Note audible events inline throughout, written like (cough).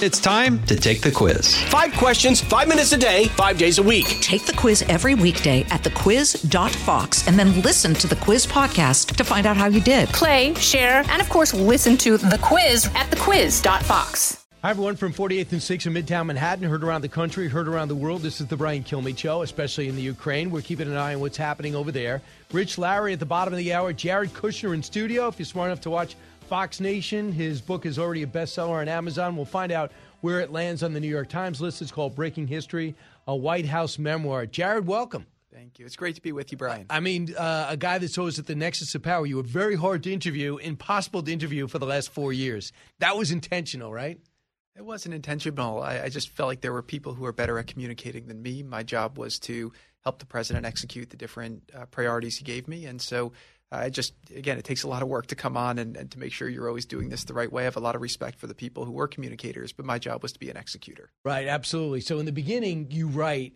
It's time to take the quiz. Five questions, five minutes a day, five days a week. Take the quiz every weekday at thequiz.fox and then listen to the quiz podcast to find out how you did. Play, share, and of course, listen to the quiz at thequiz.fox. Hi, everyone from 48th and 6 in Midtown Manhattan. Heard around the country, heard around the world. This is the Brian Kilmeade Show, especially in the Ukraine. We're keeping an eye on what's happening over there. Rich Lowry at the bottom of the hour. Jared Kushner in studio. If you're smart enough to watch Fox Nation. His book is already a bestseller on Amazon. We'll find out where it lands on the New York Times list. It's called Breaking History, a White House memoir. Jared, welcome. Thank you. It's great to be with you, Brian. I mean, uh, a guy that's always at the nexus of power. You were very hard to interview, impossible to interview for the last four years. That was intentional, right? It wasn't intentional. I, I just felt like there were people who were better at communicating than me. My job was to help the president execute the different uh, priorities he gave me. And so I just again, it takes a lot of work to come on and, and, to make sure you're always doing this the right way. I have a lot of respect for the people who were communicators, but my job was to be an executor. Right, absolutely. So in the beginning, you write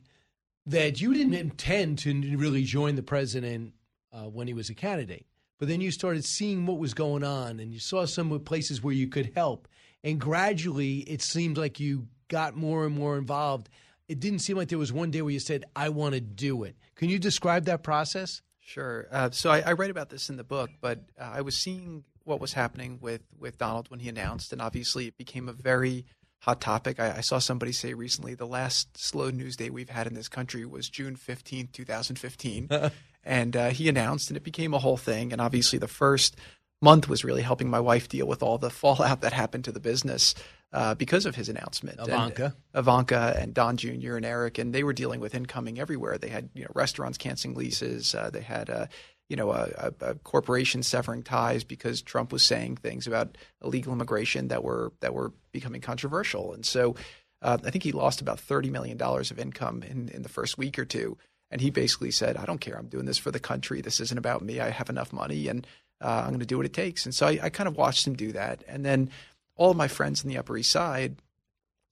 that you didn't intend to really join the president uh, when he was a candidate, but then you started seeing what was going on, and you saw some places where you could help, and gradually it seemed like you got more and more involved. It didn't seem like there was one day where you said, "I want to do it." Can you describe that process? Sure. Uh, so I, I, write about this in the book, but uh, I was seeing what was happening with, with Donald when he announced, and obviously it became a very hot topic. I, I saw somebody say recently the last slow news day we've had in this country was June 15, 2015. (laughs) and uh, he announced, and it became a whole thing. And obviously the first month was really helping my wife deal with all the (laughs) fallout that happened to the business uh, because of his announcement. Ivanka, and, Ivanka, and Don Jr. and Eric, and they were dealing with incoming everywhere. They had you know restaurants canceling leases. Uh, they had a you know a, a, a, corporation severing ties because Trump was saying things about illegal immigration that were that were becoming controversial. And so uh, I think he lost about thirty million dollars of income in in the first week or two. And he basically said, "I don't care. I'm doing this for the country. This isn't about me. I have enough money, and uh, I'm going to do what it takes." And so I, I kind of watched him do that, and then all of my friends in the Upper East Side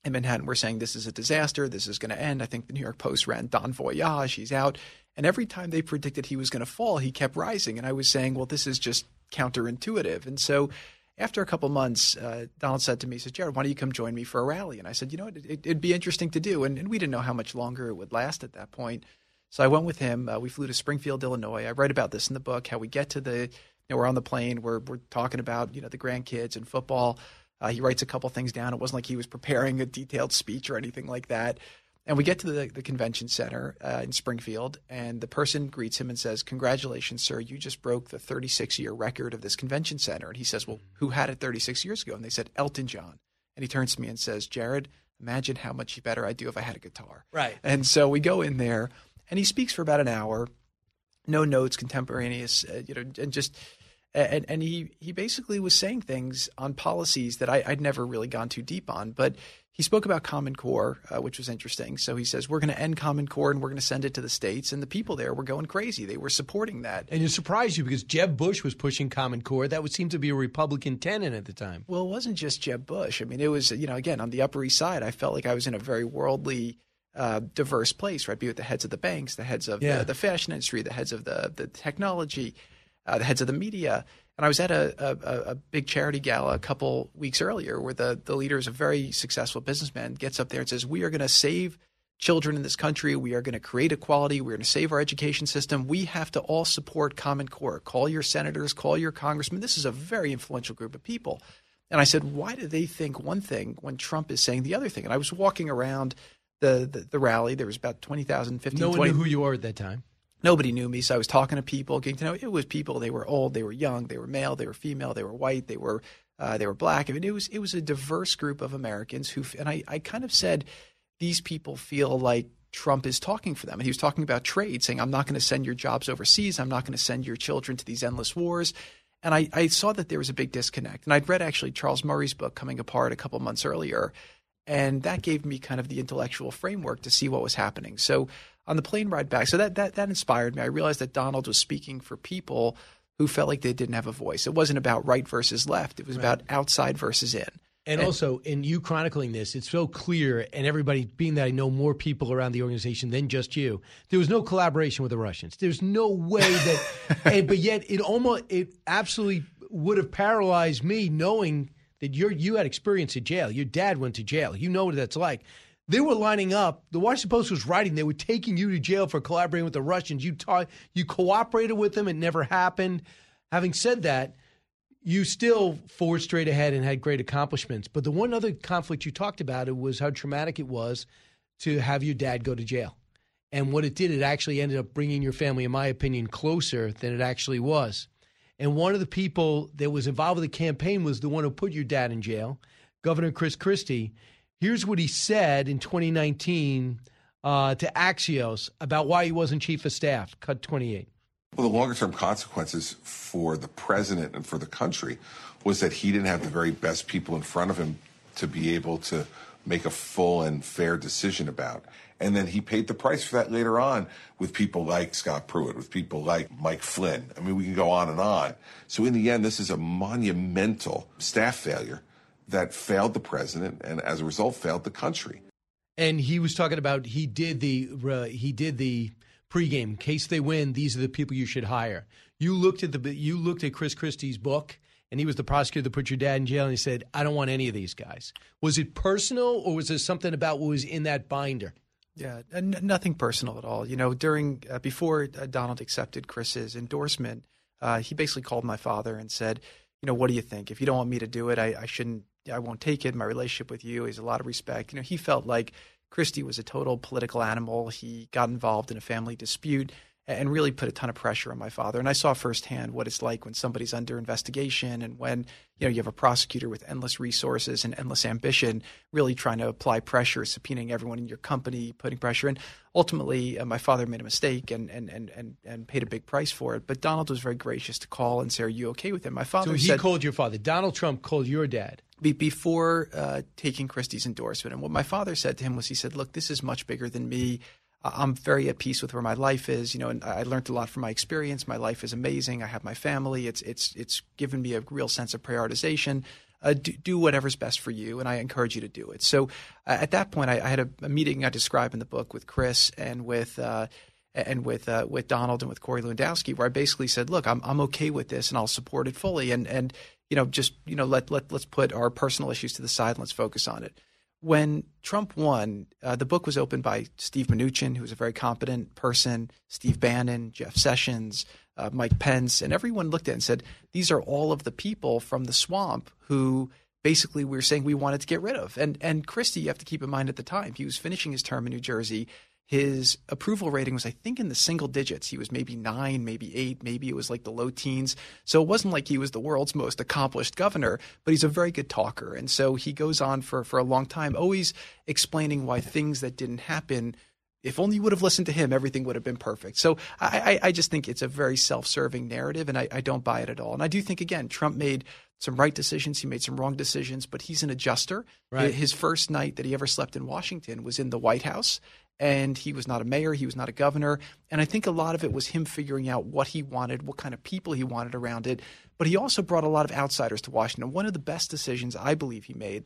in Manhattan were saying this is a disaster. This is going to end. I think the New York Post ran Don Voyage. He's out. And every time they predicted he was going to fall, he kept rising. And I was saying, well, this is just counterintuitive. And so after a couple months, uh, Donald said to me, he said, Jared, why don't you come join me for a rally? And I said, you know it, would be interesting to do. And, and, we didn't know how much longer it would last at that point. So I went with him. Uh, we flew to Springfield, Illinois. I write about this in the book, how we get to the, you know, we're on the plane, we're, we're talking about, you know, the grandkids and football. Uh, he writes a couple things down. It wasn't like he was preparing a detailed speech or anything like that. And we get to the, the convention center uh, in Springfield, and the person greets him and says, Congratulations, sir. You just broke the 36 year record of this convention center. And he says, Well, who had it 36 years ago? And they said, Elton John. And he turns to me and says, Jared, imagine how much better I'd do if I had a guitar. Right. And so we go in there, and he speaks for about an hour, no notes, contemporaneous, uh, you know, and just and, and he he basically was saying things on policies that I, would never really gone too deep on, but he spoke about Common Core, uh, which was interesting. So he says we're going to end Common Core and we're going to send it to the states, and the people there were going crazy. They were supporting that. And it surprised you because Jeb Bush was pushing Common Core. That would seem to be a Republican tenant at the time. Well, it wasn't just Jeb Bush. I mean, it was you know again on the Upper East Side. I felt like I was in a very worldly. Uh, diverse place, right? Be with the heads of the banks, the heads of yeah. the, the fashion industry, the heads of the the technology, uh, the heads of the media. And I was at a, a, a, big charity gala a couple weeks earlier where the, the leader is a very successful businessman, gets up there and says, We are going to save children in this country. We are going to create equality. We're going to save our education system. We have to all support Common Core. Call your senators, call your congressmen. This is a very influential group of people. And I said, Why do they think one thing when Trump is saying the other thing? And I was walking around the, the, the rally. There was about 20,000, 15, No one 20, knew who you were at that time nobody knew me. So I was talking to people, getting to know. It was people. They were old, they were young, they were male, they were female, they were white, they were uh, they were black. I mean, it was it was a diverse group of Americans who, and I I kind of said these people feel like Trump is talking for them, and he was talking about trade, saying I'm not going to send your jobs overseas, I'm not going to send your children to these endless wars. And I, I saw that there was a big disconnect. And I'd read actually Charles Murray's book, Coming Apart, a couple months earlier. And that gave me kind of the intellectual framework to see what was happening. So on the plane ride back. So that, that, that inspired me. I realized that Donald was speaking for people who felt like they didn't have a voice. It wasn't about right versus left, it was right. about outside versus in. And, and, also, in you chronicling this, it's so clear, and everybody, being that I know more people around the organization than just you, there was no collaboration with the Russians. There's no way that, (laughs) and, but yet it almost, it absolutely would have paralyzed me knowing that you're you had experience in jail. Your dad went to jail. You know what that's like. They were lining up. The Washington Post was writing. They were taking you to jail for collaborating with the Russians. You you cooperated with them. It never happened. Having said that, you still forged straight ahead and had great accomplishments. But the one other conflict you talked about it was how traumatic it was to have your dad go to jail. And what it did, it actually ended up bringing your family, in my opinion, closer than it actually was. And one of the people that was involved with the campaign was the one who put your dad in jail, Governor Chris Christie. Here's what he said in 2019 uh, to Axios about why he wasn't chief of staff. Cut 28. Well, the longer term consequences for the president and for the country was that he didn't have the very best people in front of him to be able to make a full and fair decision about. And then he paid the price for that later on with people like Scott Pruitt, with people like Mike Flynn. I mean, we can go on and on. So in the end, this is a monumental staff failure that failed the president and as a result failed the country. And he was talking about he did the uh, he did the pregame. In case they win, these are the people you should hire. You looked at the you looked at Chris Christie's book, and he was the prosecutor that put your dad in jail, and he said, "I don't want any of these guys." Was it personal, or was there something about what was in that binder? Yeah, n- nothing personal at all. You know, during uh, before uh, Donald accepted Chris's endorsement, uh, he basically called my father and said, "You know, what do you think? If you don't want me to do it, I, I shouldn't. I won't take it. My relationship with you is a lot of respect. You know, he felt like Christie was a total political animal. He got involved in a family dispute and really put a ton of pressure on my father. And I saw firsthand what it's like when somebody's under investigation and when you know you have a prosecutor with endless resources and endless ambition, really trying to apply pressure, subpoenaing everyone in your company, putting pressure. And ultimately, uh, my father made a mistake and, and and and and paid a big price for it. But Donald was very gracious to call and say, "Are you okay with him?" My father. So he said, called your father. Donald Trump called your dad be, before uh, taking Christie's endorsement. And what my father said to him was, he said, "Look, this is much bigger than me." I'm very at peace with where my life is, you know, and I learned a lot from my experience. My life is amazing. I have my family. It's it's it's given me a real sense of prioritization. Uh, do, do, whatever's best for you, and I encourage you to do it. So uh, at that point, I, I had a, a, meeting I describe in the book with Chris and with uh, and with uh, with Donald and with Corey Lewandowski, where I basically said, "Look, I'm I'm okay with this, and I'll support it fully." And and you know, just you know, let let let's put our personal issues to the side and let's focus on it when Trump won, uh, the book was opened by Steve Mnuchin, who was a very competent person, Steve Bannon, Jeff Sessions, uh, Mike Pence, and everyone looked at it and said, these are all of the people from the swamp who basically we were saying we wanted to get rid of. And and Christie, you have to keep in mind at the time, he was finishing his term in New Jersey. His approval rating was, I think, in the single digits. He was maybe nine, maybe eight, maybe it was like the low teens. So it wasn't like he was the world's most accomplished governor, but he's a very good talker. And so he goes on for, for a long time, always explaining why things that didn't happen if only you would have listened to him, everything would have been perfect. So I, I, I just think it's a very self-serving narrative, and I, I, don't buy it at all. And I do think again, Trump made some right decisions, he made some wrong decisions, but he's an adjuster. Right. His first night that he ever slept in Washington was in the White House, and he was not a mayor, he was not a governor. And I think a lot of it was him figuring out what he wanted, what kind of people he wanted around it. But he also brought a lot of outsiders to Washington. One of the best decisions I believe he made,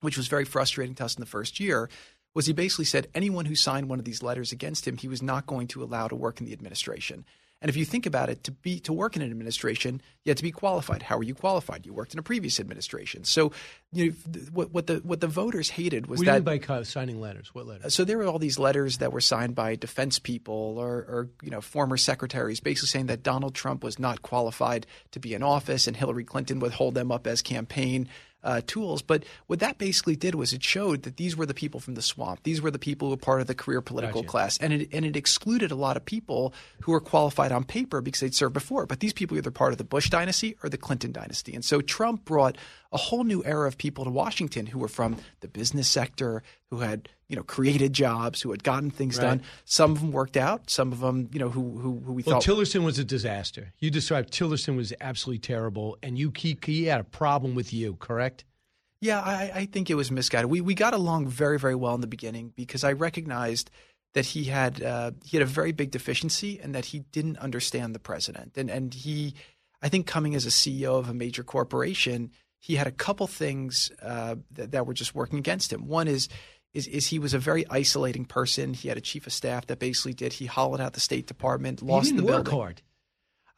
which was very frustrating to us in the first year, was he basically said anyone who signed one of these letters against him, he was not going to allow to work in the administration. And if you think about it, to be to work in an administration, you have to be qualified. How are you qualified? You worked in a previous administration. So, you know, what, what the what the voters hated was what that by signing letters. What letters? So there were all these letters that were signed by defense people or, or you know former secretaries, basically saying that Donald Trump was not qualified to be in office, and Hillary Clinton would hold them up as campaign uh, tools. But what that basically did was it showed that these were the people from the swamp. These were the people who were part of the career political gotcha. class, and it and it excluded a lot of people who were qualified on paper because they'd served before. But these people were either part of the Bush dynasty or the Clinton dynasty, and so Trump brought a whole new era of people to Washington who were from the business sector, who had you know created jobs, who had gotten things right. done. Some of them worked out. Some of them, you know, who who, who we well, thought Tillerson was a disaster. You described Tillerson was absolutely terrible, and you he, he had a problem with you, correct? Yeah, I, I think it was misguided. We we got along very very well in the beginning because I recognized that he had uh, he had a very big deficiency and that he didn't understand the president and and he I think coming as a CEO of a major corporation he had a couple things uh, that, that were just working against him. One is is, is he was a very isolating person. He had a chief of staff that basically did he hollowed out the State Department, lost he didn't the work building. hard.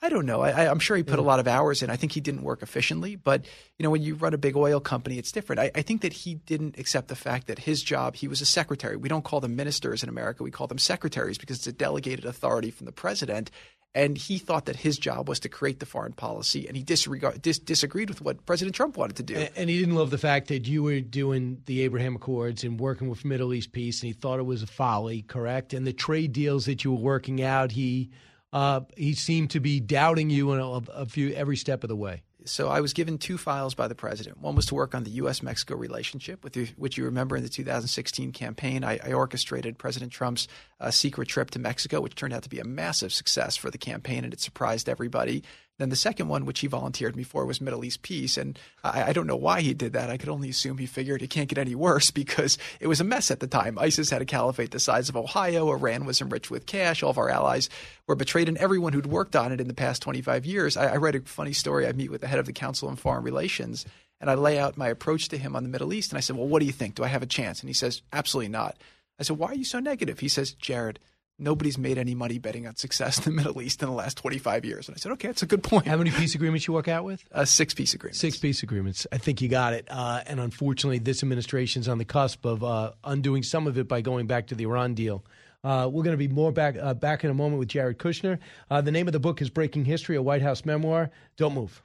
I don't know. I, am sure he put a lot of hours in. I think he didn't work efficiently, but you know, when you run a big oil company, it's different. I, I, think that he didn't accept the fact that his job, he was a secretary. We don't call them ministers in America; we call them secretaries because it's a delegated authority from the president. And he thought that his job was to create the foreign policy, and he disregard, dis- disagreed with what President Trump wanted to do. And, and he didn't love the fact that you were doing the Abraham Accords and working with Middle East peace, and he thought it was a folly, correct? And the trade deals that you were working out, he uh, he seemed to be doubting you in a, a few every step of the way. So I was given two files by the president. One was to work on the U.S. Mexico relationship, which you remember in the 2016 campaign. I, I orchestrated President Trump's uh, secret trip to Mexico, which turned out to be a massive success for the campaign, and it surprised everybody. Then the second one, which he volunteered me for, was Middle East peace. And I, I, don't know why he did that. I could only assume he figured it can't get any worse (laughs) because it was a mess at the time. ISIS had a caliphate the size of Ohio. Iran was enriched with cash. All of our allies were betrayed. And everyone who'd worked on it in the past 25 years, I, I read a funny story. I meet with the head of the Council on Foreign Relations and I lay out my approach to him on the Middle East. And I said, Well, what do you think? Do I have a chance? And he says, Absolutely not. I said, Why are you so negative? He says, Jared, nobody's made any money betting on success in the Middle East in the last 25 years. And I said, okay, that's a good point. How many peace agreements you work out with? Uh, six peace agreements. Six peace agreements. I think you got it. Uh, and unfortunately, this administration's on the cusp of uh, undoing some of it by going back to the Iran deal. Uh, we're going to be more back uh, back in a moment with Jared Kushner. Uh, the name of the book is Breaking History, a White House memoir. Don't move.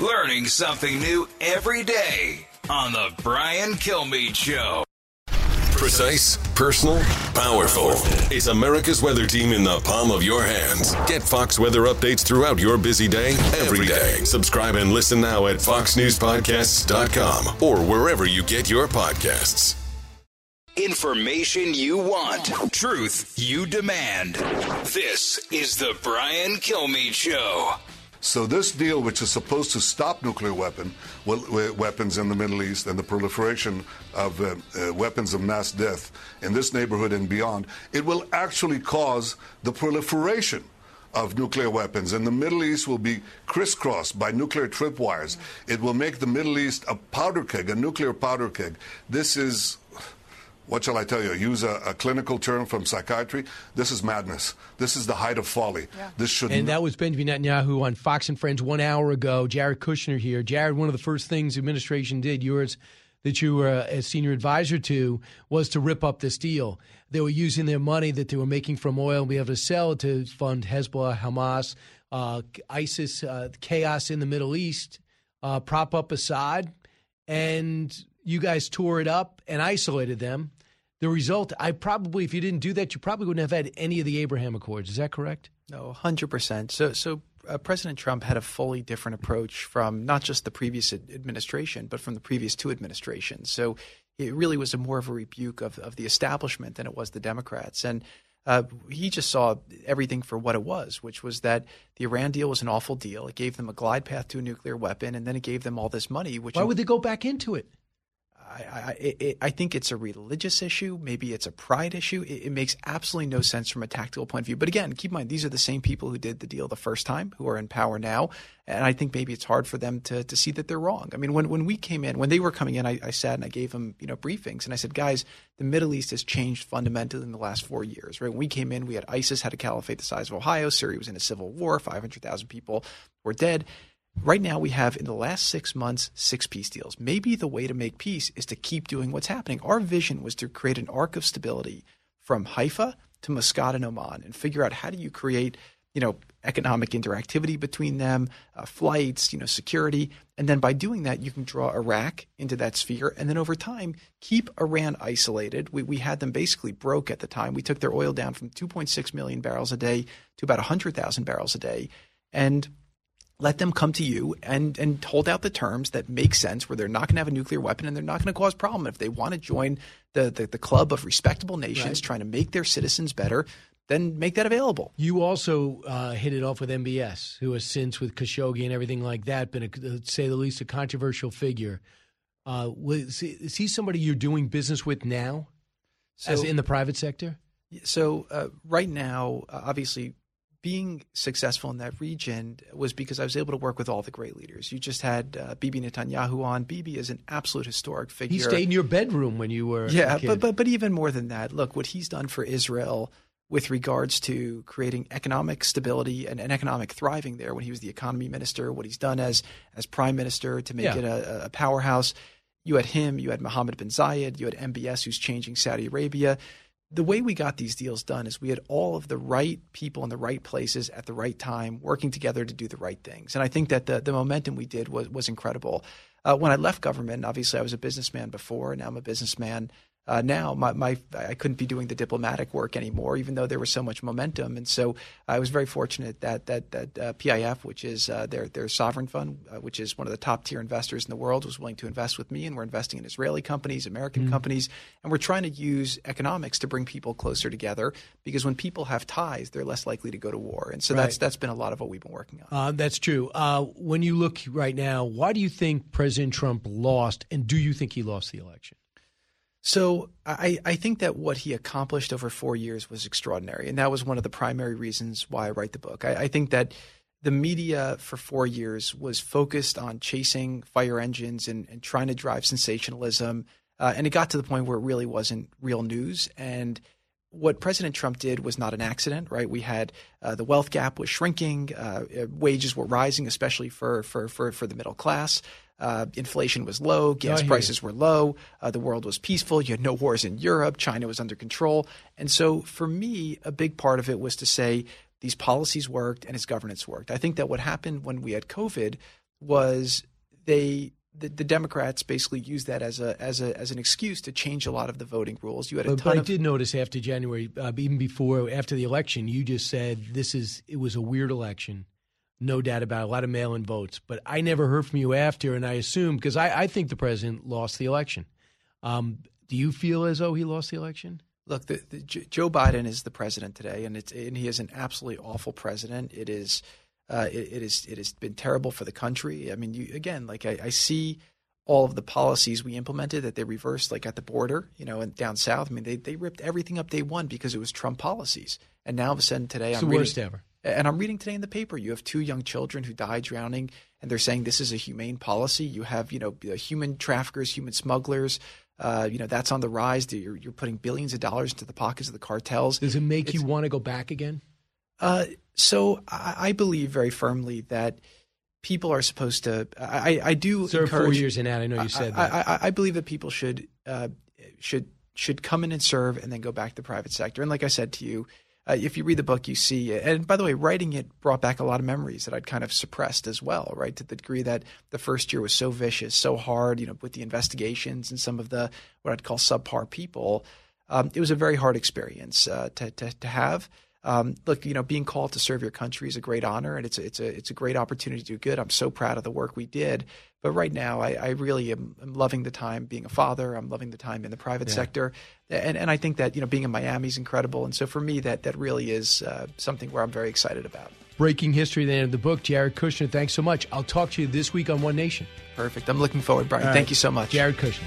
Learning something new every day on the Brian Kilmeade Show. Precise, personal, powerful. It's America's weather team in the palm of your hands. Get Fox weather updates throughout your busy day, every day. Subscribe and listen now at foxnewspodcasts.com or wherever you get your podcasts. Information you want, truth you demand. This is the Brian Kilmeade Show. So this deal, which is supposed to stop nuclear weapon well, weapons in the Middle East and the proliferation of uh, uh, weapons of mass death in this neighborhood and beyond, it will actually cause the proliferation of nuclear weapons. And the Middle East will be crisscrossed by nuclear tripwires. It will make the Middle East a powder keg, a nuclear powder keg. This is what shall I tell you? Use a, a, clinical term from psychiatry. This is madness. This is the height of folly. Yeah. This should. And that was Benjamin Netanyahu on Fox and Friends one hour ago. Jared Kushner here. Jared, one of the first things the administration did, yours that you were a senior advisor to, was to rip up this deal. They were using their money that they were making from oil and be able to sell to fund Hezbollah, Hamas, uh, ISIS, uh, chaos in the Middle East, uh, prop up Assad, and you guys tore it up and isolated them. The result, I probably, if you didn't do that, you probably wouldn't have had any of the Abraham Accords. Is that correct? No, hundred percent. So, so uh, President Trump had a fully different approach from not just the previous administration, but from the previous two administrations. So, it really was a more of a rebuke of, of the establishment than it was the Democrats. And uh, he just saw everything for what it was, which was that the Iran deal was an awful deal. It gave them a glide path to a nuclear weapon, and then it gave them all this money. Which why would they go back into it? I, I, I, think it's a religious issue. Maybe it's a pride issue. It, it, makes absolutely no sense from a tactical point of view. But again, keep in mind, these are the same people who did the deal the first time, who are in power now. And I think maybe it's hard for them to, to see that they're wrong. I mean, when, when we came in, when they were coming in, I, I sat and I gave them, you know, briefings. And I said, guys, the Middle East has changed fundamentally in the last four years, right? When we came in, we had ISIS had a caliphate the size of Ohio. Syria was in a civil war. 500,000 people were dead. Right now, we have in the last six months six peace deals. Maybe the way to make peace is to keep doing what's happening. Our vision was to create an arc of stability from Haifa to Muscat and Oman, and figure out how do you create, you know, economic interactivity between them, uh, flights, you know, security, and then by doing that, you can draw Iraq into that sphere, and then over time keep Iran isolated. We we had them basically broke at the time. We took their oil down from 2.6 million barrels a day to about 100,000 barrels a day, and let them come to you and, and hold out the terms that make sense where they're not going to have a nuclear weapon and they're not going to cause problem. If they want to join the, the, the club of respectable nations right. trying to make their citizens better, then make that available. You also uh, hit it off with MBS, who has since, with Khashoggi and everything like that, been, a, say the least, a controversial figure. Uh, is he somebody you're doing business with now, so, as in the private sector? So uh, right now, obviously, being successful in that region was because I was able to work with all the great leaders. You just had uh, Bibi Netanyahu on. Bibi is an absolute historic figure. He stayed in your bedroom when you were yeah, but but but even more than that. Look what he's done for Israel with regards to creating economic stability and, and, economic thriving there when he was the economy minister, what he's done as as prime minister to make yeah. it a, a, powerhouse. You had him, you had Mohammed bin Zayed, you had MBS who's changing Saudi Arabia. The way we got these deals done is we had all of the right people in the right places at the right time working together to do the right things. And I think that the, the momentum we did was, was incredible. Uh, when I left government, obviously I was a businessman before, and now I'm a businessman uh, now my, my I couldn't be doing the diplomatic work anymore, even though there was so much momentum. And so I was very fortunate that that that uh, PIF, which is uh, their their sovereign fund, uh, which is one of the top tier investors in the world, was willing to invest with me, and we're investing in Israeli companies, American mm-hmm. companies, and we're trying to use economics to bring people closer together. Because when people have ties, they're less likely to go to war, and so right. that's that's been a lot of what we've been working on. Uh, that's true. Uh, when you look right now, why do you think President Trump lost, and do you think he lost the election? So I, I think that what he accomplished over four years was extraordinary, and that was one of the primary reasons why I write the book. I, I think that the media for four years was focused on chasing fire engines and, and trying to drive sensationalism, uh, and it got to the point where it really wasn't real news. And what President Trump did was not an accident, right? We had uh, the wealth gap was shrinking, uh, wages were rising, especially for for for, for the middle class. Uh, inflation was low, gas prices were low, uh, the world was peaceful. You had no wars in Europe, China was under control. And so, for me, a big part of it was to say these policies worked and his governance worked. I think that what happened when we had COVID was they the, the, Democrats basically used that as a as a as an excuse to change a lot of the voting rules. You had a but, ton but I did notice after January, uh, even before after the election, you just said this is it was a weird election no doubt about it, a lot of mail in votes. But I never heard from you after, and I assume because I, I, think the president lost the election. Um, do you feel as though he lost the election? Look, the, the, Joe Biden is the president today, and it's and he is an absolutely awful president. It is, uh, it, it is, it has been terrible for the country. I mean, you again, like I, I see all of the policies we implemented that they reversed, like at the border, you know, and down south. I mean, they they ripped everything up day one because it was Trump policies, and now all of a sudden today, it's I'm the worst ever. And I'm reading today in the paper, you have two young children who died drowning, and they're saying this is a humane policy. You have, you know, human traffickers, human smugglers. Uh, you know, that's on the rise. You're, you're, putting billions of dollars into the pockets of the cartels. Does it make it's, you want to go back again? Uh, so I, I, believe very firmly that people are supposed to. I, I do. Sir, four years in that, I know you said I, that. I, I, believe that people should uh, should should come in and serve, and then go back to the private sector. And like I said to you, uh, if you read the book, you see, and by the way, writing it brought back a lot of memories that I'd kind of suppressed as well, right? To the degree that the first year was so vicious, so hard, you know, with the investigations and some of the what I'd call subpar people. Um, it was a very hard experience uh, to, to, to have. Um, look, you know, being called to serve your country is a great honor, and it's a, it's a it's a great opportunity to do good. I'm so proud of the work we did. But right now, I, I really am, am, loving the time being a father. I'm loving the time in the private yeah. sector, and and I think that you know being in Miami is incredible. And so for me, that that really is uh, something where I'm very excited about. Breaking history, the end of the book. Jared Kushner, thanks so much. I'll talk to you this week on One Nation. Perfect. I'm looking forward, Brian. Right. Thank you so much. Jared Kushner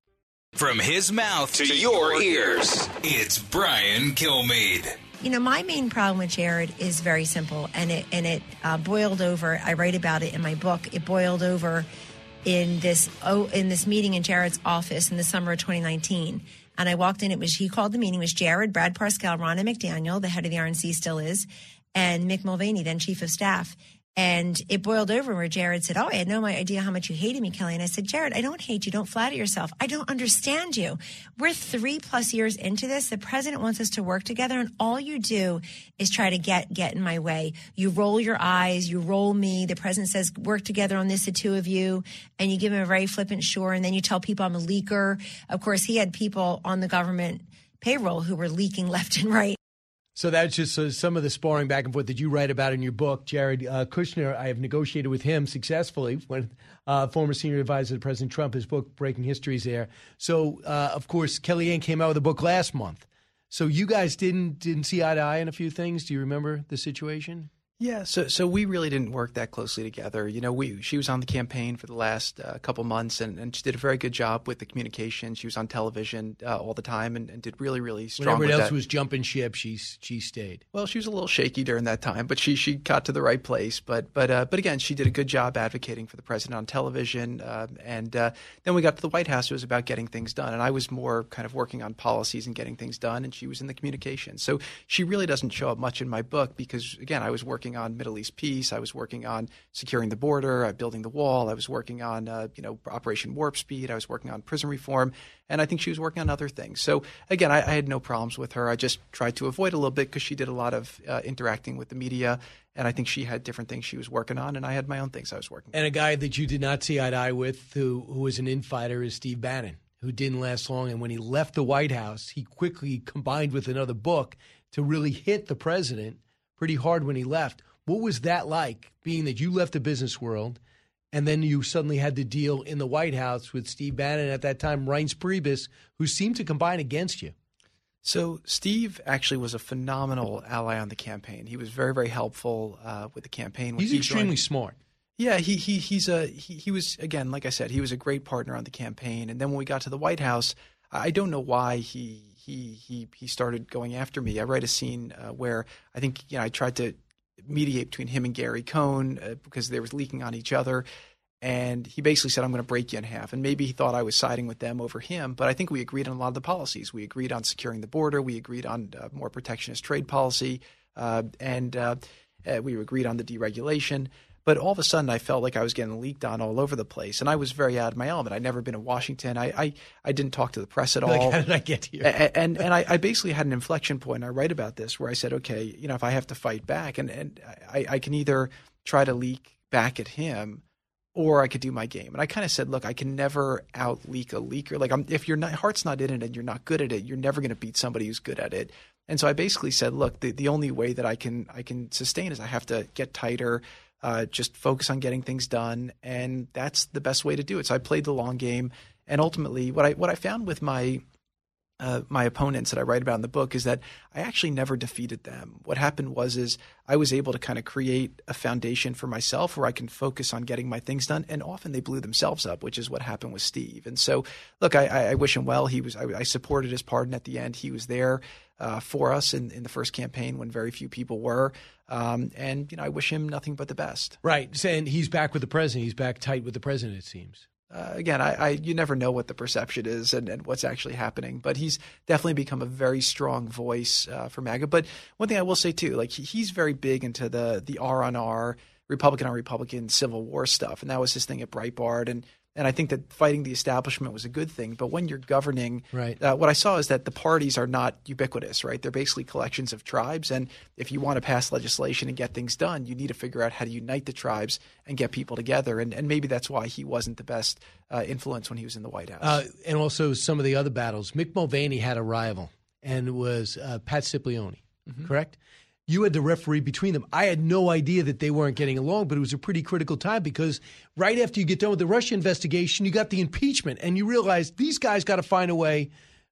From his mouth to, to your ears, it's Brian Kilmeade. You know, my main problem with Jared is very simple, and it and it uh, boiled over. I write about it in my book. It boiled over in this oh in this meeting in Jared's office in the summer of 2019. And I walked in. It was he called the meeting. It was Jared, Brad Parscale, Ronna McDaniel, the head of the RNC still is, and Mick Mulvaney, then chief of staff. And it boiled over where Jared said, Oh, I had no idea how much you hated me, Kelly. And I said, Jared, I don't hate you. Don't flatter yourself. I don't understand you. We're three plus years into this. The president wants us to work together. And all you do is try to get, get in my way. You roll your eyes. You roll me. The president says, work together on this, the two of you. And you give him a very flippant sure. And then you tell people I'm a leaker. Of course, he had people on the government payroll who were leaking (laughs) left and right. So that's just uh, some of the sparring back and forth that you write about in your book, Jared uh, Kushner. I have negotiated with him successfully when uh, former senior advisor to President Trump. His book, Breaking History, is there. So, uh, of course, Kellyanne came out with a book last month. So you guys didn't didn't see eye to eye in a few things. Do you remember the situation? Yeah, so so we really didn't work that closely together. You know, we she was on the campaign for the last uh, couple months, and, and she did a very good job with the communication. She was on television uh, all the time, and, and, did really really strong. When everyone else that. was jumping ship, she she stayed. Well, she was a little shaky during that time, but she she got to the right place. But but uh, but again, she did a good job advocating for the president on television. Um, and uh, then we got to the White House. It was about getting things done, and I was more kind of working on policies and getting things done, and she was in the communication. So she really doesn't show up much in my book because again, I was working on Middle East peace. I was working on securing the border, uh, building the wall. I was working on, uh, you know, Operation Warp Speed. I was working on prison reform, and I think she was working on other things. So again, I, I had no problems with her. I just tried to avoid a little bit because she did a lot of uh, interacting with the media, and I think she had different things she was working on, and I had my own things I was working. On. And a guy that you did not see eye to eye with, who who was an infighter, is Steve Bannon, who didn't last long. And when he left the White House, he quickly combined with another book to really hit the president pretty hard when he left. What was that like, being that you left the business world and then you suddenly had to deal in the White House with Steve Bannon at that time, Reince Priebus, who seemed to combine against you? So Steve actually was a phenomenal ally on the campaign. He was very, very helpful uh, with the campaign. He's he extremely joined. smart. Yeah, he he he's a he, he was again, like I said, he was a great partner on the campaign. And then when we got to the White House, I don't know why he he he he started going after me. I write a scene uh, where I think you know I tried to mediate between him and Gary Cohn uh, because they were leaking on each other. And he basically said, I'm going to break you in half. And maybe he thought I was siding with them over him. But I think we agreed on a lot of the policies. We agreed on securing the border. We agreed on uh, more protectionist trade policy. Uh, and uh, uh we agreed on the deregulation. But all of a sudden, I felt like I was getting leaked on all over the place, and I was very out of my element. I'd never been in Washington. I I, I didn't talk to the press at all. Like, how did I get here? And and, and I, I, basically had an inflection point. I write about this where I said, okay, you know, if I have to fight back, and and I, I can either try to leak back at him, or I could do my game. And I kind of said, look, I can never out leak a leaker. Like, I'm, if your heart's not in it and you're not good at it, you're never going to beat somebody who's good at it. And so I basically said, look, the, the only way that I can I can sustain is I have to get tighter uh, just focus on getting things done, and that's the best way to do it. So I played the long game, and ultimately, what I what I found with my uh, my opponents that I write about in the book is that I actually never defeated them. What happened was is I was able to kind of create a foundation for myself where I can focus on getting my things done, and often they blew themselves up, which is what happened with Steve. And so, look, I, I wish him well. He was I, I supported his pardon at the end. He was there uh, for us in, in the first campaign when very few people were. Um, and you know, I wish him nothing but the best. Right, and he's back with the president. He's back tight with the president. It seems. Uh, again, I, I, you never know what the perception is and, and, what's actually happening, but he's definitely become a very strong voice uh, for MAGA. But one thing I will say too, like he, he's very big into the the R on R, Republican on Republican Civil War stuff, and that was his thing at Breitbart. And and I think that fighting the establishment was a good thing. But when you're governing, right. Uh, what I saw is that the parties are not ubiquitous, right? They're basically collections of tribes. And if you want to pass legislation and get things done, you need to figure out how to unite the tribes and get people together. And, and maybe that's why he wasn't the best uh, influence when he was in the White House. Uh, and also some of the other battles. Mick Mulvaney had a rival, and was uh, Pat Cipollone, mm-hmm. correct? You had the referee between them. I had no idea that they weren't getting along, but it was a pretty critical time because right after you get done with the Russia investigation, you got the impeachment, and you realize these guys got to find a way,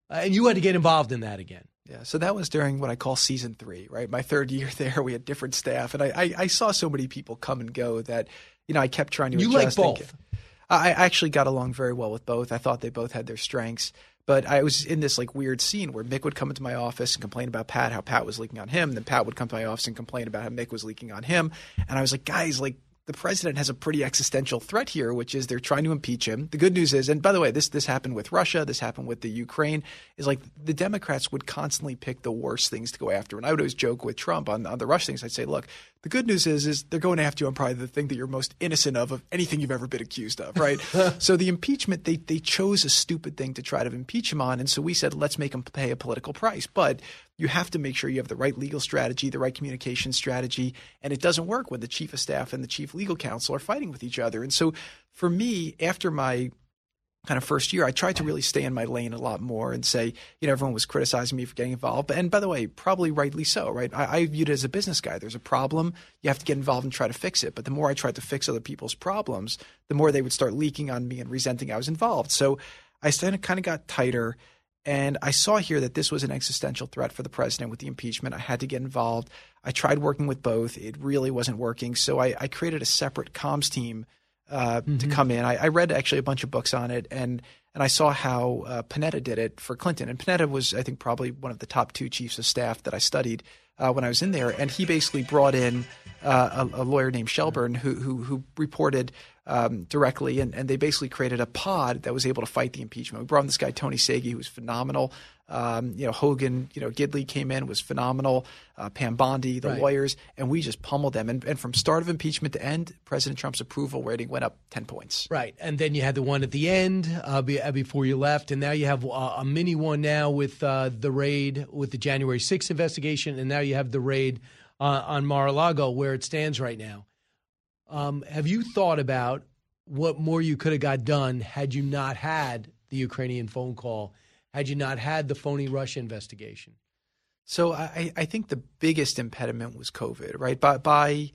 uh, and you had to get involved in that again. Yeah, so that was during what I call season three, right? My third year (laughs) there, we had different staff, and I, I, I saw so many people come and go that you know I kept trying to. You like both. I actually got along very well with both. I thought they both had their strengths. But I was in this like weird scene where Mick would come into my office and complain about Pat, how Pat was leaking on him. Then Pat would come to my office and complain about how Mick was leaking on him. And I was like, guys, like the president has a pretty existential threat here, which is they're trying to impeach him. The good news is, and by the way, this this happened with Russia, this happened with the Ukraine, is like the Democrats would constantly pick the worst things to go after. And I would always joke with Trump on, on the Russia things. I'd say, look, the good news is, is they're going after you on probably the thing that you're most innocent of of anything you've ever been accused of, right? (laughs) so the impeachment, they they chose a stupid thing to try to impeach him on, and so we said, let's make him pay a political price. But you have to make sure you have the right legal strategy, the right communication strategy, and it doesn't work when the chief of staff and the chief legal counsel are fighting with each other. And so for me, after my kind of first year, I tried to really stay in my lane a lot more and say, you know, everyone was criticizing me for getting involved. And by the way, probably rightly so, right? I, I viewed it as a business guy. There's a problem. You have to get involved and try to fix it. But the more I tried to fix other people's problems, the more they would start leaking on me and resenting I was involved. So I kind of got tighter. And I saw here that this was an existential threat for the president with the impeachment. I had to get involved. I tried working with both. It really wasn't working. So I, I created a separate comms team uh, mm-hmm. to come in. I, I, read actually a bunch of books on it, and and I saw how uh, Panetta did it for Clinton. And Panetta was, I think, probably one of the top two chiefs of staff that I studied uh, when I was in there. And he basically brought in uh, a, a, lawyer named Shelburne who who, who reported um, directly, and, and they basically created a pod that was able to fight the impeachment. We brought in this guy Tony Sayegh, who was phenomenal. Um, you know, Hogan, you know, Gidley came in, was phenomenal. Uh, Pam Bondi, the right. lawyers, and we just pummeled them. And, and, from start of impeachment to end, President Trump's approval rating went up 10 points. Right. And then you had the one at the end uh, uh before you left. And now you have uh, a mini one now with uh, the raid, with the January 6th investigation. And now you have the raid uh, on Mar a Lago, where it stands right now. Um, have you thought about what more you could have got done had you not had the Ukrainian phone call? had you not had the phony Russia investigation? So I, I think the biggest impediment was COVID, right? By, by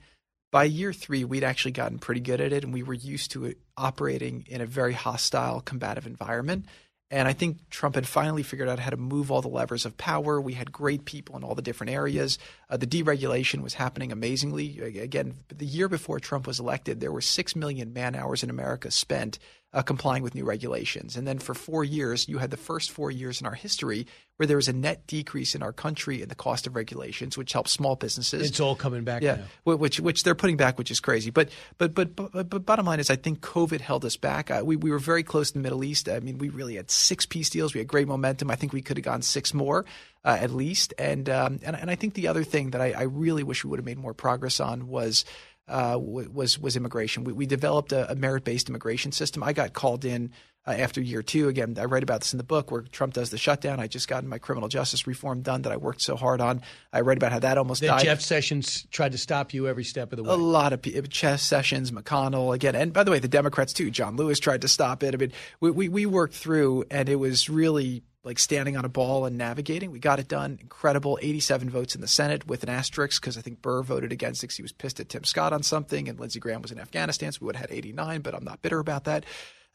by year three, we'd actually gotten pretty good at it, and we were used to operating in a very hostile, combative environment. And I think Trump had finally figured out how to move all the levers of power. We had great people in all the different areas. Uh, the deregulation was happening amazingly. Again, the year before Trump was elected, there were 6 million man hours in America spent uh, complying with new regulations. And then for four years, you had the first four years in our history where there was a net decrease in our country in the cost of regulations, which helps small businesses. It's all coming back yeah, now. which which they're putting back, which is crazy. But but but but, but bottom line is, I think COVID held us back. Uh, we we were very close to the Middle East. I mean, we really had six peace deals. We had great momentum. I think we could have gone six more. Uh, at least, and, um, and and I think the other thing that I, I really wish we would have made more progress on was uh, was was immigration. We, we developed a, a merit based immigration system. I got called in uh, after year two. Again, I write about this in the book where Trump does the shutdown. I just gotten my criminal justice reform done that I worked so hard on. I write about how that almost that died. Jeff Sessions tried to stop you every step of the way. A lot of people, Jeff Sessions, McConnell, again, and by the way, the Democrats too. John Lewis tried to stop it. I mean, we, we, we worked through, and it was really like standing on a ball and navigating. We got it done. Incredible 87 votes in the Senate with an asterisk because I think Burr voted against it. He was pissed at Tim Scott on something, and Lindsey Graham was in Afghanistan, so we would have had 89. But I'm not bitter about that.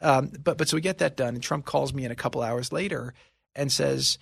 Um, but but so we get that done, and Trump calls me in a couple hours later and says,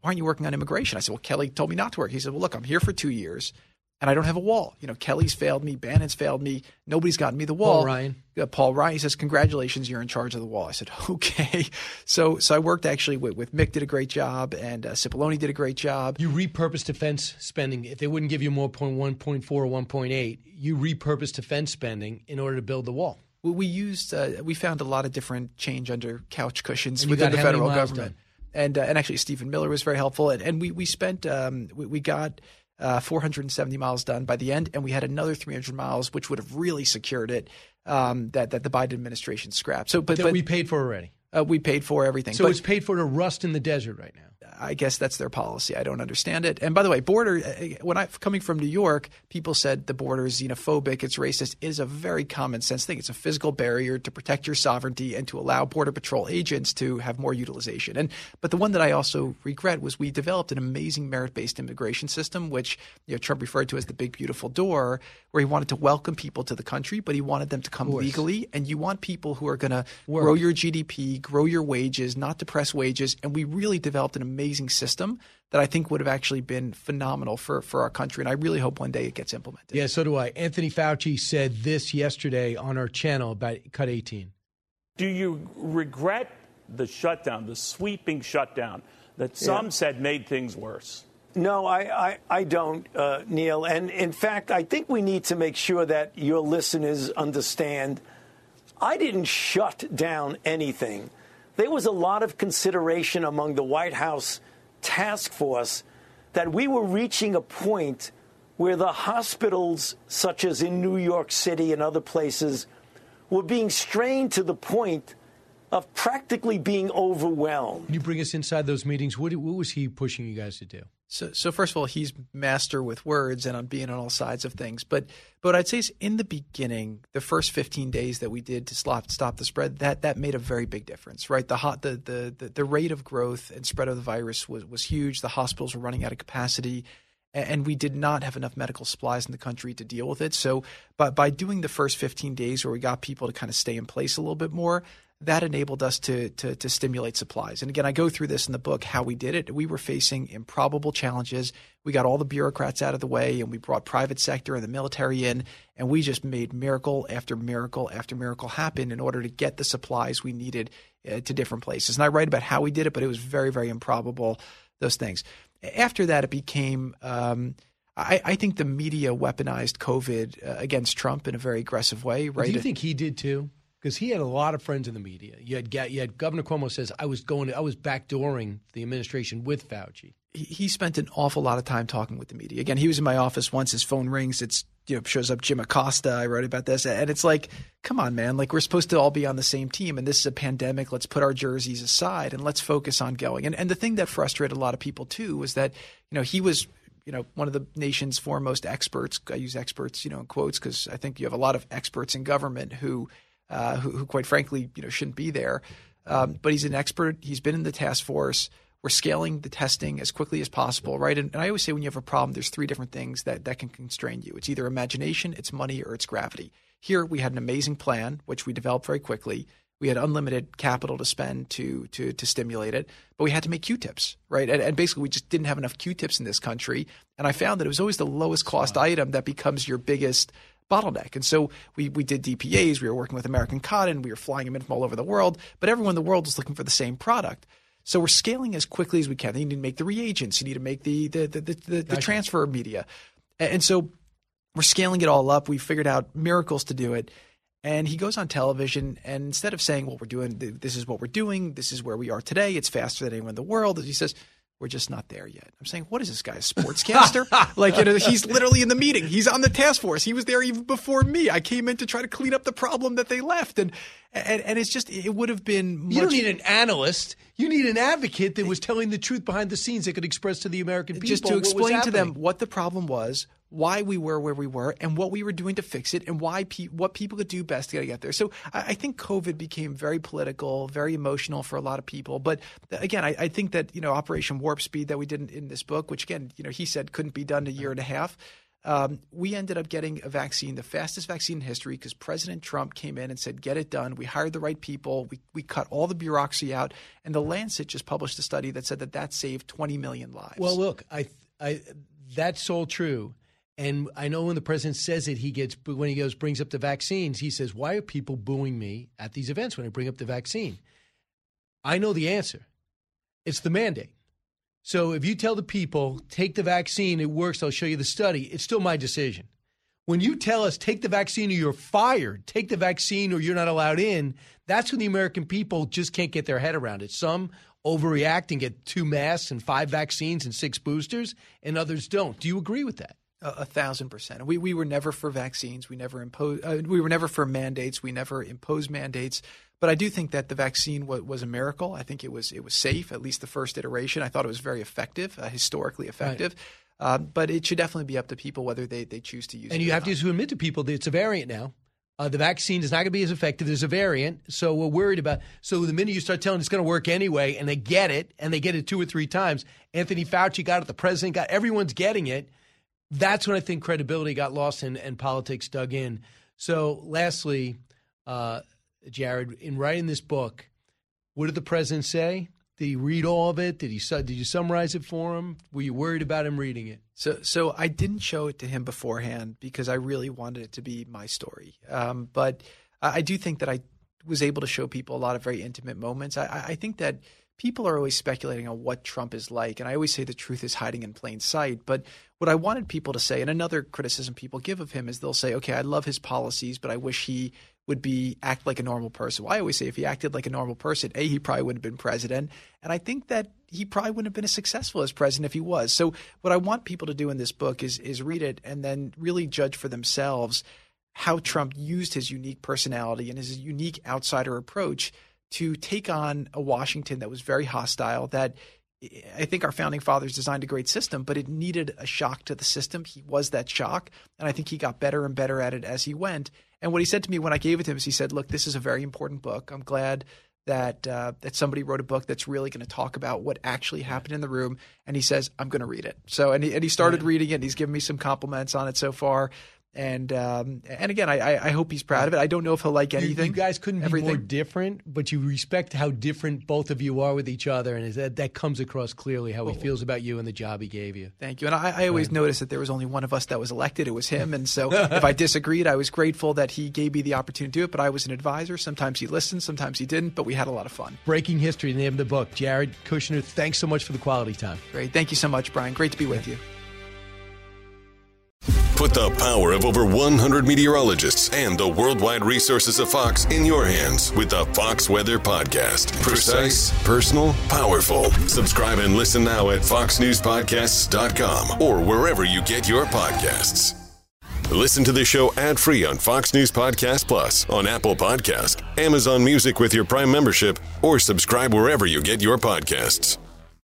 "Why aren't you working on immigration?" I said, "Well, Kelly told me not to work." He said, "Well, look, I'm here for two years." and I don't have a wall. You know, Kelly's failed me, Bannon's failed me. Nobody's gotten me the wall. Paul Ryan. Uh, Paul Ryan says, "Congratulations, you're in charge of the wall." I said, (laughs) "Okay." So, so I worked actually with, with Mick did a great job, and uh, Cipollone did a great job. You repurposed defense spending. If they wouldn't give you more point one, point four, or one point eight, you repurposed defense spending in order to build the wall. We used, uh, we found a lot of different change under couch cushions and within the federal government. Done? And, uh, and actually, Stephen Miller was very helpful. And, and we, we spent, um, we, we got uh, 470 miles done by the end, and we had another 300 miles, which would have really secured it. Um, that that the Biden administration scrapped. So, but, that but we paid for already. Uh, we paid for everything. So but, it's paid for to rust in the desert right now. I guess that's their policy. I don't understand it. And by the way, border uh, when I coming from New York, people said the border is xenophobic, it's racist. It is a very common sense thing. It's a physical barrier to protect your sovereignty and to allow border patrol agents to have more utilization. And but the one that I also regret was we developed an amazing merit-based immigration system, which you know, Trump referred to as the big beautiful door, where he wanted to welcome people to the country, but he wanted them to come legally. And you want people who are going to grow your GDP, grow your wages, not depress wages. And we really developed an amazing amazing system that I think would have actually been phenomenal for, for our country. And I really hope one day it gets implemented. Yeah, so do I. Anthony Fauci said this yesterday on our channel about Cut 18. Do you regret the shutdown, the sweeping shutdown that some yeah. said made things worse? No, I, I, I don't, uh, Neil. And in fact, I think we need to make sure that your listeners understand I didn't shut down anything there was a lot of consideration among the White House task force that we were reaching a point where the hospitals, such as in New York City and other places, were being strained to the point of practically being overwhelmed. Can you bring us inside those meetings? What, what was he pushing you guys to do? So, so first of all, he's master with words and on being on all sides of things. But, but I'd say in the beginning, the first 15 days that we did to stop stop the spread, that that made a very big difference, right? The hot, the the the, the rate of growth and spread of the virus was was huge. The hospitals were running out of capacity and we did not have enough medical supplies in the country to deal with it. So, by, by doing the first 15 days where we got people to kind of stay in place a little bit more, that enabled us to, to, to stimulate supplies. And again, I go through this in the book how we did it. We were facing improbable challenges. We got all the bureaucrats out of the way, and we brought private sector and the military in, and we just made miracle after miracle after miracle happen in order to get the supplies we needed uh, to different places. And I write about how we did it, but it was very, very improbable. Those things. After that, it became. Um, I, I, think the media weaponized COVID uh, against Trump in a very aggressive way. Right? Do you think he did too? Because he had a lot of friends in the media. You had, you had Governor Cuomo says I was going, to, I was backdooring the administration with Fauci. He, he spent an awful lot of time talking with the media. Again, he was in my office once. His phone rings. It's you know shows up Jim Acosta. I wrote about this, and it's like, come on, man! Like we're supposed to all be on the same team, and this is a pandemic. Let's put our jerseys aside and let's focus on going. And and the thing that frustrated a lot of people too was that you know he was you know one of the nation's foremost experts. I use experts, you know, in quotes because I think you have a lot of experts in government who uh, who, who, quite frankly, you know, shouldn't be there. Um, but he's an expert. He's been in the task force. We're scaling the testing as quickly as possible, right? And, and I always say when you have a problem, there's three different things that, that can constrain you. It's either imagination, it's money, or it's gravity. Here we had an amazing plan, which we developed very quickly. We had unlimited capital to spend to to to stimulate it, but we had to make Q-tips, right? And, and basically, we just didn't have enough Q-tips in this country. And I found that it was always the lowest cost item that becomes your biggest bottleneck. And so we, we did DPAs. We were working with American Cotton. We were flying them in from all over the world. But everyone in the world was looking for the same product. So we're scaling as quickly as we can. You need to make the reagents. You need to make the the the, the, the, the transfer media. And so we're scaling it all up. We figured out miracles to do it. And he goes on television, and instead of saying, "Well, we're doing this is what we're doing. This is where we are today. It's faster than anyone in the world," he says, we're just not there yet. I'm saying, what is this guy, a sportscaster? (laughs) like, you know, he's literally in the meeting. He's on the task force. He was there even before me. I came in to try to clean up the problem that they left, and and, and it's just it would have been. Much... You don't need an analyst. You need an advocate that was telling the truth behind the scenes that could express to the American people just to explain to them what the problem was, why we were where we were and what we were doing to fix it and why pe- what people could do best to get there. So I, I, think COVID became very political, very emotional for a lot of people. But again, I, I, think that you know Operation Warp Speed that we did in, in, this book, which again you know he said couldn't be done in a year and a half. Um, we ended up getting a vaccine, the fastest vaccine in history, because President Trump came in and said, "Get it done." We hired the right people. We we cut all the bureaucracy out, and the Lancet just published a study that said that that saved 20 million lives. Well, look, I, I that's all true. And I know when the president says it, he gets when he goes brings up the vaccines. He says, "Why are people booing me at these events when I bring up the vaccine?" I know the answer. It's the mandate. So if you tell the people take the vaccine, it works. I'll show you the study. It's still my decision. When you tell us take the vaccine or you're fired, take the vaccine or you're not allowed in, that's when the American people just can't get their head around it. Some overreact and get two masks and five vaccines and six boosters, and others don't. Do you agree with that? A, a, thousand percent. We we were never for vaccines. We never impose. Uh, we were never for mandates. We never imposed mandates. But I do think that the vaccine was, was, a miracle. I think it was it was safe. At least the first iteration. I thought it was very effective, uh, historically effective. Right. Uh, but it should definitely be up to people whether they, they choose to use and it. And you have not. to admit to people that it's a variant now. Uh, the vaccine is not going to be as effective. There's a variant, so we're worried about. So the minute you start telling it's going to work anyway, and they get it, and they get it two or three times, Anthony Fauci got it, the president got, everyone's getting it that's when I think credibility got lost and, and politics dug in. So, lastly, uh, Jared, in writing this book, what did the president say? Did he read all of it? Did he did you summarize it for him? Were you worried about him reading it? So, so I didn't show it to him beforehand because I really wanted it to be my story. Um, but I, I, do think that I was able to show people a lot of very intimate moments. I, I think that people are always speculating on what Trump is like. And I always say the truth is hiding in plain sight. But what I wanted people to say, and another criticism people give of him is they'll say, okay, I love his policies, but I wish he would be act like a normal person. Well, I always say if he acted like a normal person, A, he probably wouldn't have been president. And I think that he probably wouldn't have been as successful as president if he was. So what I want people to do in this book is is read it and then really judge for themselves how Trump used his unique personality and his unique outsider approach to take on a Washington that was very hostile, that I think our founding fathers designed a great system, but it needed a shock to the system. He was that shock, and I think he got better and better at it as he went. And what he said to me when I gave it to him is he said, "Look, this is a very important book. I'm glad that uh, that somebody wrote a book that's really going to talk about what actually happened in the room." And he says, "I'm going to read it." So, and he, and he started reading it. and He's given me some compliments on it so far. And um, and again, I, I hope he's proud of it. I don't know if he'll like anything. You, guys couldn't be more different, but you respect how different both of you are with each other, and that that comes across clearly how he feels about you and the job he gave you. Thank you. And I, I always noticed that there was only one of us that was elected. It was him. And so (laughs) if I disagreed, I was grateful that he gave me the opportunity to do it. But I was an advisor. Sometimes he listened, sometimes he didn't. But we had a lot of fun. Breaking history, in the name of the book. Jared Kushner, thanks so much for the quality time. Great. Thank you so much, Brian. Great to be with you. Put the power of over 100 meteorologists and the worldwide resources of Fox in your hands with the Fox Weather Podcast. Precise, personal, powerful. Subscribe and listen now at foxnewspodcasts.com or wherever you get your podcasts. Listen to the show ad-free on Fox News Podcast Plus, on Apple Podcast, Amazon Music with your Prime membership, or subscribe wherever you get your podcasts.